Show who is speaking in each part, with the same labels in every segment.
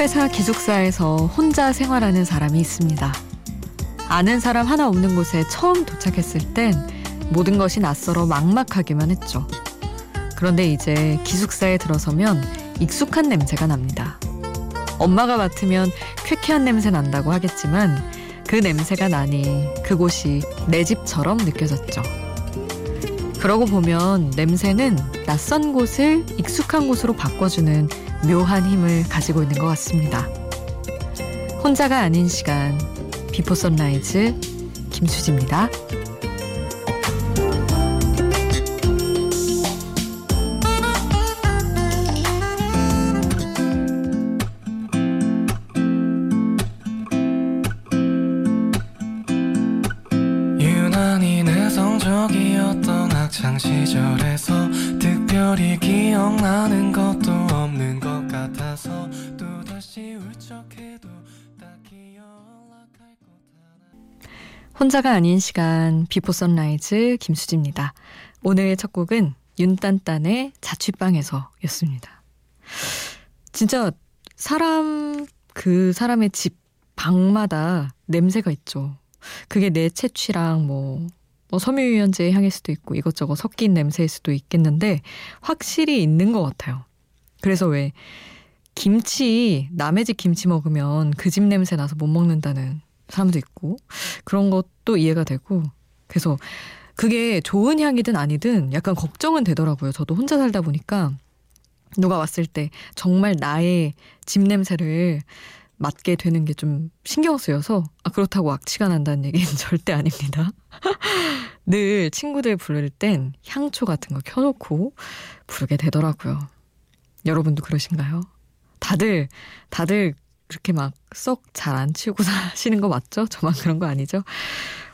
Speaker 1: 회사 기숙사에서 혼자 생활하는 사람이 있습니다. 아는 사람 하나 없는 곳에 처음 도착했을 땐 모든 것이 낯설어 막막하기만 했죠. 그런데 이제 기숙사에 들어서면 익숙한 냄새가 납니다. 엄마가 맡으면 쾌쾌한 냄새 난다고 하겠지만 그 냄새가 나니 그곳이 내 집처럼 느껴졌죠. 그러고 보면 냄새는 낯선 곳을 익숙한 곳으로 바꿔주는 묘한 힘을 가지고 있는 것 같습니다. 혼자가 아닌 시간, Before Sunrise 김수지입니다.
Speaker 2: 기억나는 것도 없는 것 같아서 또 다시 울적해도 딱히 연락할 곳 하나
Speaker 1: 혼자가 아닌 시간 Before Sunrise 김수지입니다. 오늘 첫 곡은 윤딴딴의 자취방에서였습니다. 진짜 사람 그 사람의 집 방마다 냄새가 있죠. 그게 내 체취랑 뭐, 뭐 섬유유연제 향일 수도 있고 이것저것 섞인 냄새일 수도 있겠는데 확실히 있는 것 같아요. 그래서 왜 김치 남의 집 김치 먹으면 그 집 냄새 나서 못 먹는다는 사람도 있고 그런 것도 이해가 되고 그래서 그게 좋은 향이든 아니든 약간 걱정은 되더라고요. 저도 혼자 살다 보니까 누가 왔을 때 정말 나의 집 냄새를 맡게 되는 게 좀 신경 쓰여서 아 그렇다고 악취가 난다는 얘기는 절대 아닙니다. 늘 친구들 부를 땐 향초 같은 거 켜놓고 부르게 되더라고요. 여러분도 그러신가요? 다들 다들 그렇게 막 썩 잘 안 치우고 사시는 거 맞죠? 저만 그런 거 아니죠?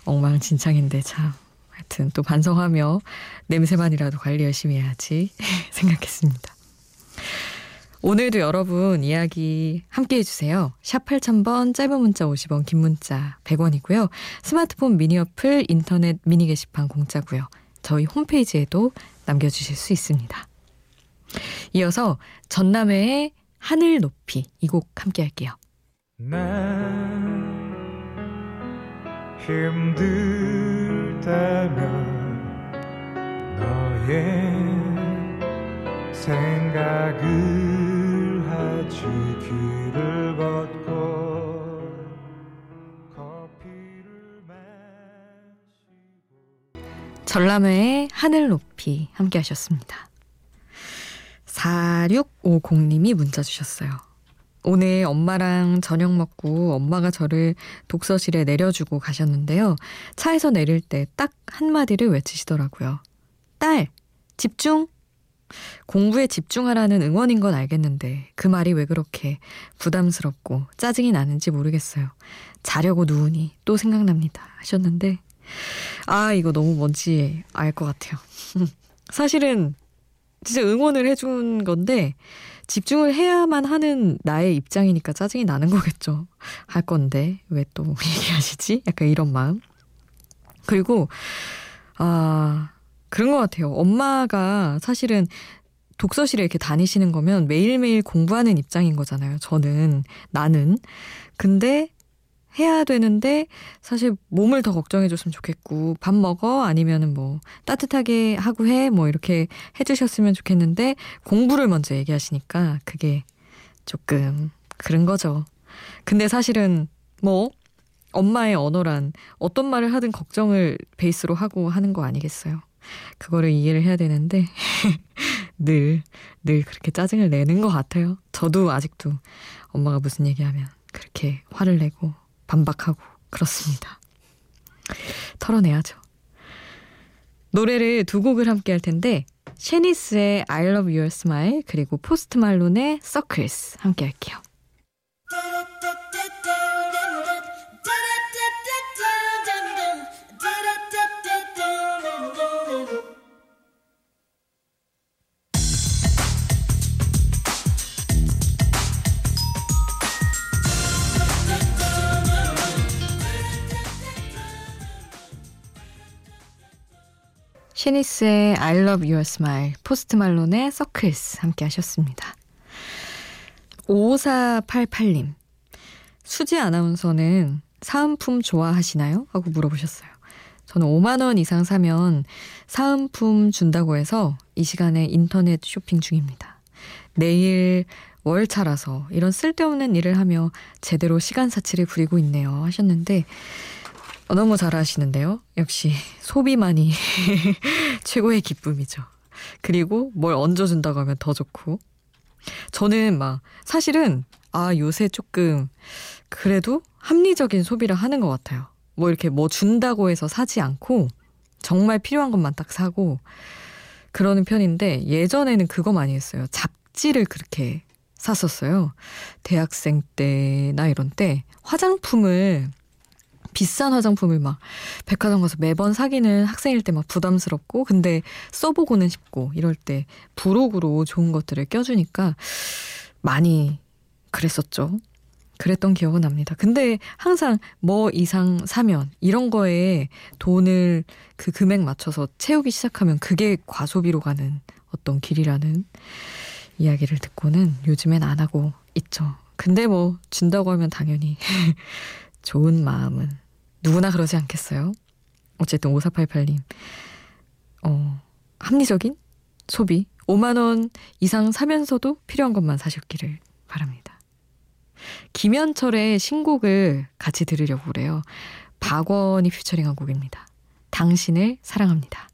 Speaker 1: 엉망진창인데 참 하여튼 또 반성하며 냄새만이라도 관리 열심히 해야지 생각했습니다. 오늘도 여러분 이야기 함께 해주세요. 샵 8000번 짧은 문자 50원 긴 문자 100원이고요. 스마트폰 미니 어플 인터넷 미니 게시판 공짜고요. 저희 홈페이지에도 남겨주실 수 있습니다. 이어서 전남회의 하늘 높이 이 곡 함께 할게요.
Speaker 2: 난 힘들다면 너의 생각을
Speaker 1: 전람회의 하늘 높이 함께 하셨습니다. 4650님이 문자 주셨어요. 오늘 엄마랑 저녁 먹고 엄마가 저를 독서실에 내려주고 가셨는데요. 차에서 내릴 때 딱 한마디를 외치시더라고요. 딸, 집중! 공부에 집중하라는 응원인 건 알겠는데 그 말이 왜 그렇게 부담스럽고 짜증이 나는지 모르겠어요. 자려고 누우니 또 생각납니다. 하셨는데 아 이거 너무 뭔지 알 것 같아요. 사실은 진짜 응원을 해준 건데 집중을 해야만 하는 나의 입장이니까 짜증이 나는 거겠죠. 할 건데 왜 또 얘기하시지? 약간 이런 마음. 그리고 아 그런 것 같아요. 엄마가 사실은 독서실에 이렇게 다니시는 거면 매일매일 공부하는 입장인 거잖아요. 저는 나는 근데 해야 되는데 사실 몸을 더 걱정해 줬으면 좋겠고 밥 먹어 아니면은 뭐 따뜻하게 하고 해 뭐 이렇게 해 주셨으면 좋겠는데 공부를 먼저 얘기하시니까 그게 조금 그런 거죠. 근데 사실은 뭐 엄마의 언어란 어떤 말을 하든 걱정을 베이스로 하고 하는 거 아니겠어요. 그거를 이해를 해야 되는데 늘, 늘 그렇게 짜증을 내는 것 같아요. 저도 아직도 엄마가 무슨 얘기하면 그렇게 화를 내고 반박하고 그렇습니다. 털어내야죠. 노래를 두 곡을 함께 할 텐데 셰니스의 I Love Your Smile 그리고 포스트 말론의 Circles 함께 할게요. 셰니스의 I Love Your Smile, 포스트 말론의 Circles 함께 하셨습니다. 5488님. 수지 아나운서는 사은품 좋아하시나요? 하고 물어보셨어요. 저는 5만원 이상 사면 사은품 준다고 해서 이 시간에 인터넷 쇼핑 중입니다. 내일 월차라서 이런 쓸데없는 일을 하며 제대로 시간 사치를 부리고 있네요. 하셨는데, 어, 너무 잘하시는데요. 역시 소비만이 최고의 기쁨이죠. 그리고 뭘 얹어준다고 하면 더 좋고. 저는 막 사실은 아 요새 조금 그래도 합리적인 소비를 하는 것 같아요. 뭐 이렇게 뭐 준다고 해서 사지 않고 정말 필요한 것만 딱 사고 그러는 편인데 예전에는 그거 많이 했어요. 잡지를 그렇게 샀었어요. 대학생 때나 이런 때 화장품을 비싼 화장품을 막 백화점 가서 매번 사기는 학생일 때 막 부담스럽고 근데 써보고는 싶고 이럴 때 부록으로 좋은 것들을 껴주니까 많이 그랬었죠. 그랬던 기억은 납니다. 근데 항상 뭐 이상 사면 이런 거에 돈을 그 금액 맞춰서 채우기 시작하면 그게 과소비로 가는 어떤 길이라는 이야기를 듣고는 요즘엔 안 하고 있죠. 근데 뭐 준다고 하면 당연히 좋은 마음은 누구나 그러지 않겠어요? 어쨌든 5488님 어, 합리적인 소비 5만원 이상 사면서도 필요한 것만 사셨기를 바랍니다. 김현철의 신곡을 같이 들으려고 그래요. 박원이 퓨처링한 곡입니다. 당신을 사랑합니다.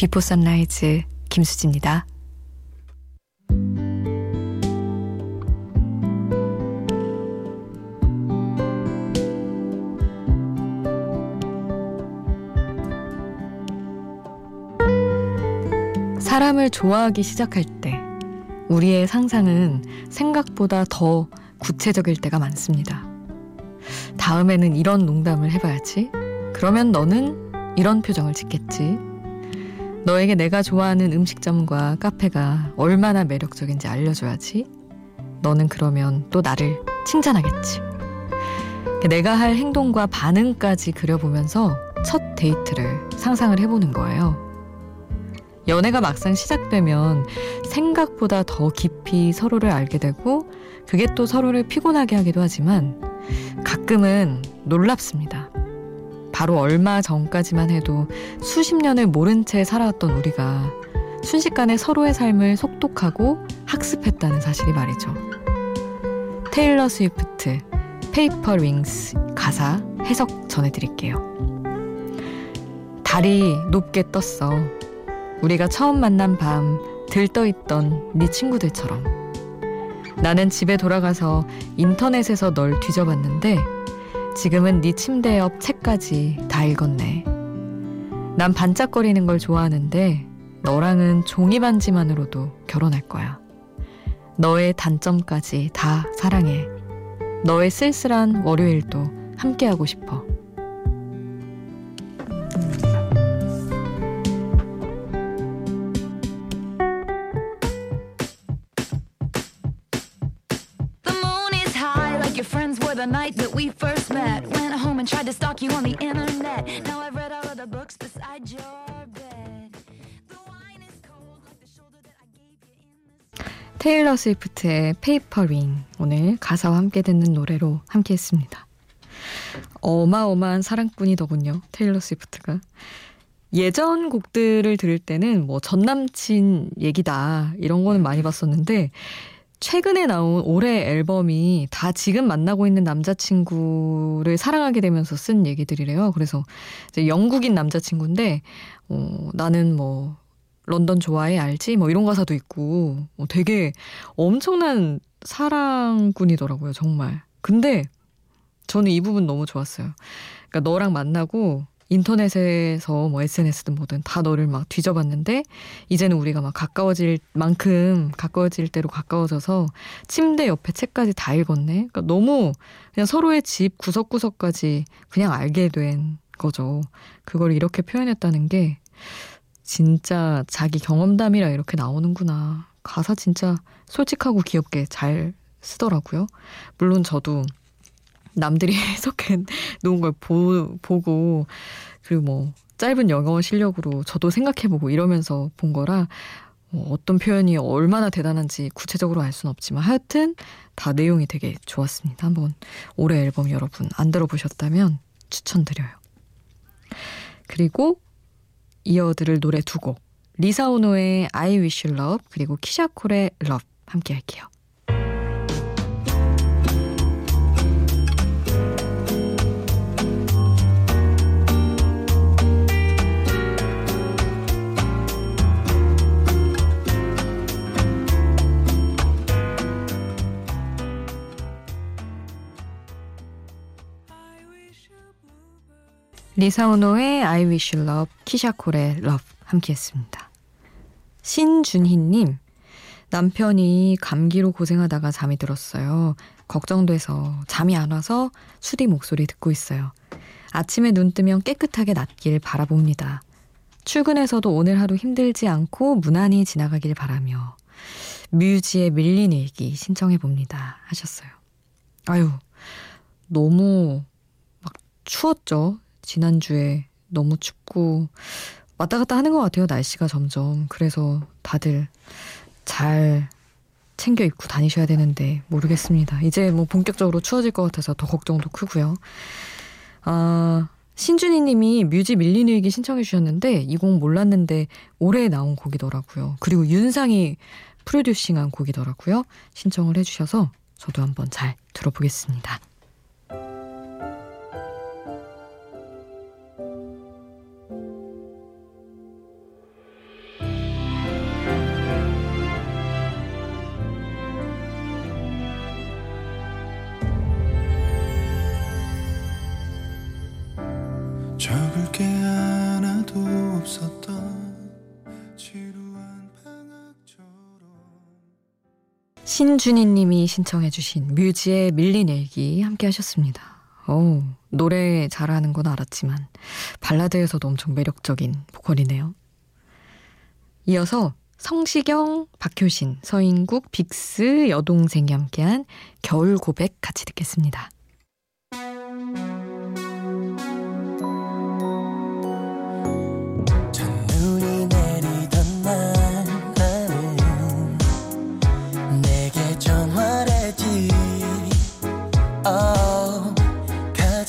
Speaker 1: Before Sunrise 김수지입니다. 사람을 좋아하기 시작할 때 우리의 상상은 생각보다 더 구체적일 때가 많습니다. 다음에는 이런 농담을 해봐야지. 그러면 너는 이런 표정을 짓겠지. 너에게 내가 좋아하는 음식점과 카페가 얼마나 매력적인지 알려줘야지. 너는 그러면 또 나를 칭찬하겠지. 내가 할 행동과 반응까지 그려보면서 첫 데이트를 상상을 해보는 거예요. 연애가 막상 시작되면 생각보다 더 깊이 서로를 알게 되고 그게 또 서로를 피곤하게 하기도 하지만 가끔은 놀랍습니다. 바로 얼마 전까지만 해도 수십 년을 모른 채 살아왔던 우리가 순식간에 서로의 삶을 속독하고 학습했다는 사실이 말이죠. 테일러 스위프트, Paper Rings 가사 해석 전해드릴게요. 달이 높게 떴어. 우리가 처음 만난 밤 들떠있던 네 친구들처럼. 나는 집에 돌아가서 인터넷에서 널 뒤져봤는데 지금은 네 침대 옆 책까지 다 읽었네. 난 반짝거리는 걸 좋아하는데 너랑은 종이 반지만으로도 결혼할 거야. 너의 단점까지 다 사랑해. 너의 쓸쓸한 월요일도 함께하고 싶어.
Speaker 3: Tried to stalk you on the internet. Now I've read all of the books beside your bed. The wine is cold, like the shoulder that I gave you in the
Speaker 1: 테일러 스위프트의 Paper Rings 오늘 가사와 함께 듣는 노래로 함께 했습니다. 어마어마한 사랑꾼이더군요. 테일러 스위프트가. 예전 곡들을 들을 때는 뭐 전 남친 얘기다 이런 거는 많이 봤었는데 최근에 나온 올해 앨범이 다 지금 만나고 있는 남자친구를 사랑하게 되면서 쓴 얘기들이래요. 그래서 이제 영국인 남자친구인데, 어, 나는 뭐, 런던 좋아해 알지? 뭐 이런 가사도 있고, 어, 되게 엄청난 사랑꾼이더라고요, 정말. 근데 저는 이 부분 너무 좋았어요. 그러니까 너랑 만나고 인터넷에서 뭐 SNS든 뭐든 다 너를 막 뒤져봤는데 이제는 우리가 막 가까워질 만큼 가까워질 대로 가까워져서 침대 옆에 책까지 다 읽었네. 그러니까 너무 그냥 서로의 집 구석구석까지 그냥 알게 된 거죠. 그걸 이렇게 표현했다는 게 진짜 자기 경험담이라 이렇게 나오는구나. 가사 진짜 솔직하고 귀엽게 잘 쓰더라고요. 물론 저도 남들이 해석해 놓은 걸 보, 보고 그리고 뭐 짧은 영어 실력으로 저도 생각해보고 이러면서 본 거라 뭐 어떤 표현이 얼마나 대단한지 구체적으로 알 수는 없지만 하여튼 다 내용이 되게 좋았습니다. 한번 올해 앨범 여러분 안 들어보셨다면 추천드려요. 그리고 이어 들을 노래 두 곡 리사오노의 I Wish You Love 그리고 키샤콜의 Love 함께 할게요. 리사오노의 I Wish You Love, 키샤콜의 Love 함께했습니다. 신준희님, 남편이 감기로 고생하다가 잠이 들었어요. 걱정돼서 잠이 안 와서 수디 목소리 듣고 있어요. 아침에 눈 뜨면 깨끗하게 낫길 바라봅니다. 출근해서도 오늘 하루 힘들지 않고 무난히 지나가길 바라며 뮤지의 밀린 일기 신청해 봅니다. 하셨어요. 아유, 너무 막 추웠죠. 지난주에 너무 춥고 왔다 갔다 하는 것 같아요. 날씨가 점점. 그래서 다들 잘 챙겨 입고 다니셔야 되는데 모르겠습니다. 이제 뭐 본격적으로 추워질 것 같아서 더 걱정도 크고요. 아, 신준희 님이 뮤지 일기 신청해 주셨는데 이 곡 몰랐는데 올해 나온 곡이더라고요. 그리고 윤상이 프로듀싱한 곡이더라고요. 신청을 해 주셔서 저도 한번 잘 들어보겠습니다. 신준희 님이 신청해 주신 뮤지의 밀린 일기 함께 하셨습니다. 오, 노래 잘하는 건 알았지만 발라드에서도 엄청 매력적인 보컬이네요. 이어서 성시경, 박효신, 서인국, 빅스, 여동생이 함께한 겨울 고백 같이 듣겠습니다.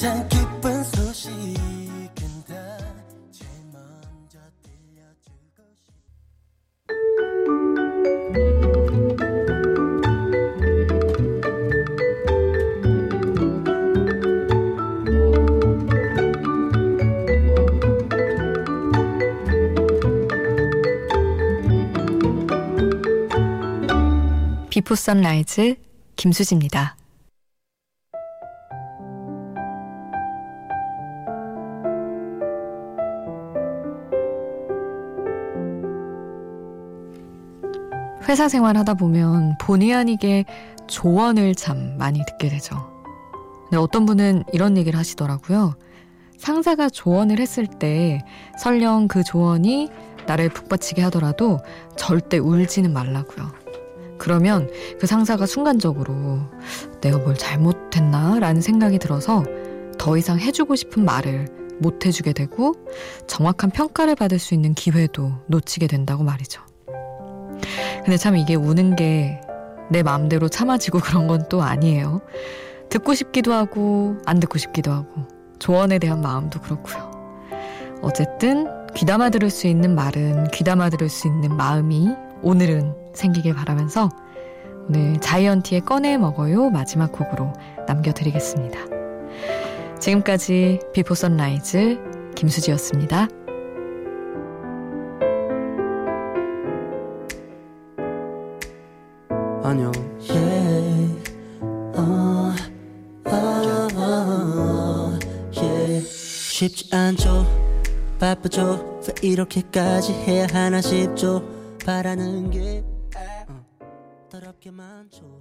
Speaker 4: 가장 기쁜 소식은 다 제일 먼저 들려주고 싶
Speaker 1: 비포 선라이즈 김수지입니다. 회사 생활 하다 보면 본의 아니게 조언을 참 많이 듣게 되죠. 근데 어떤 분은 이런 얘기를 하시더라고요. 상사가 조언을 했을 때 설령 그 조언이 나를 북받치게 하더라도 절대 울지는 말라고요. 그러면 그 상사가 순간적으로 내가 뭘 잘못했나? 라는 생각이 들어서 더 이상 해주고 싶은 말을 못 해주게 되고 정확한 평가를 받을 수 있는 기회도 놓치게 된다고 말이죠. 근데 참 이게 우는 게 내 마음대로 참아지고 그런 건 또 아니에요. 듣고 싶기도 하고 안 듣고 싶기도 하고 조언에 대한 마음도 그렇고요. 어쨌든 귀담아 들을 수 있는 말은 귀담아 들을 수 있는 마음이 오늘은 생기길 바라면서 오늘 자이언티의 꺼내 먹어요 마지막 곡으로 남겨드리겠습니다. 지금까지 Before Sunrise 김수지였습니다.
Speaker 4: 이렇게까지 해야 하나 싶죠. 바라는 게 아, 더럽게 많죠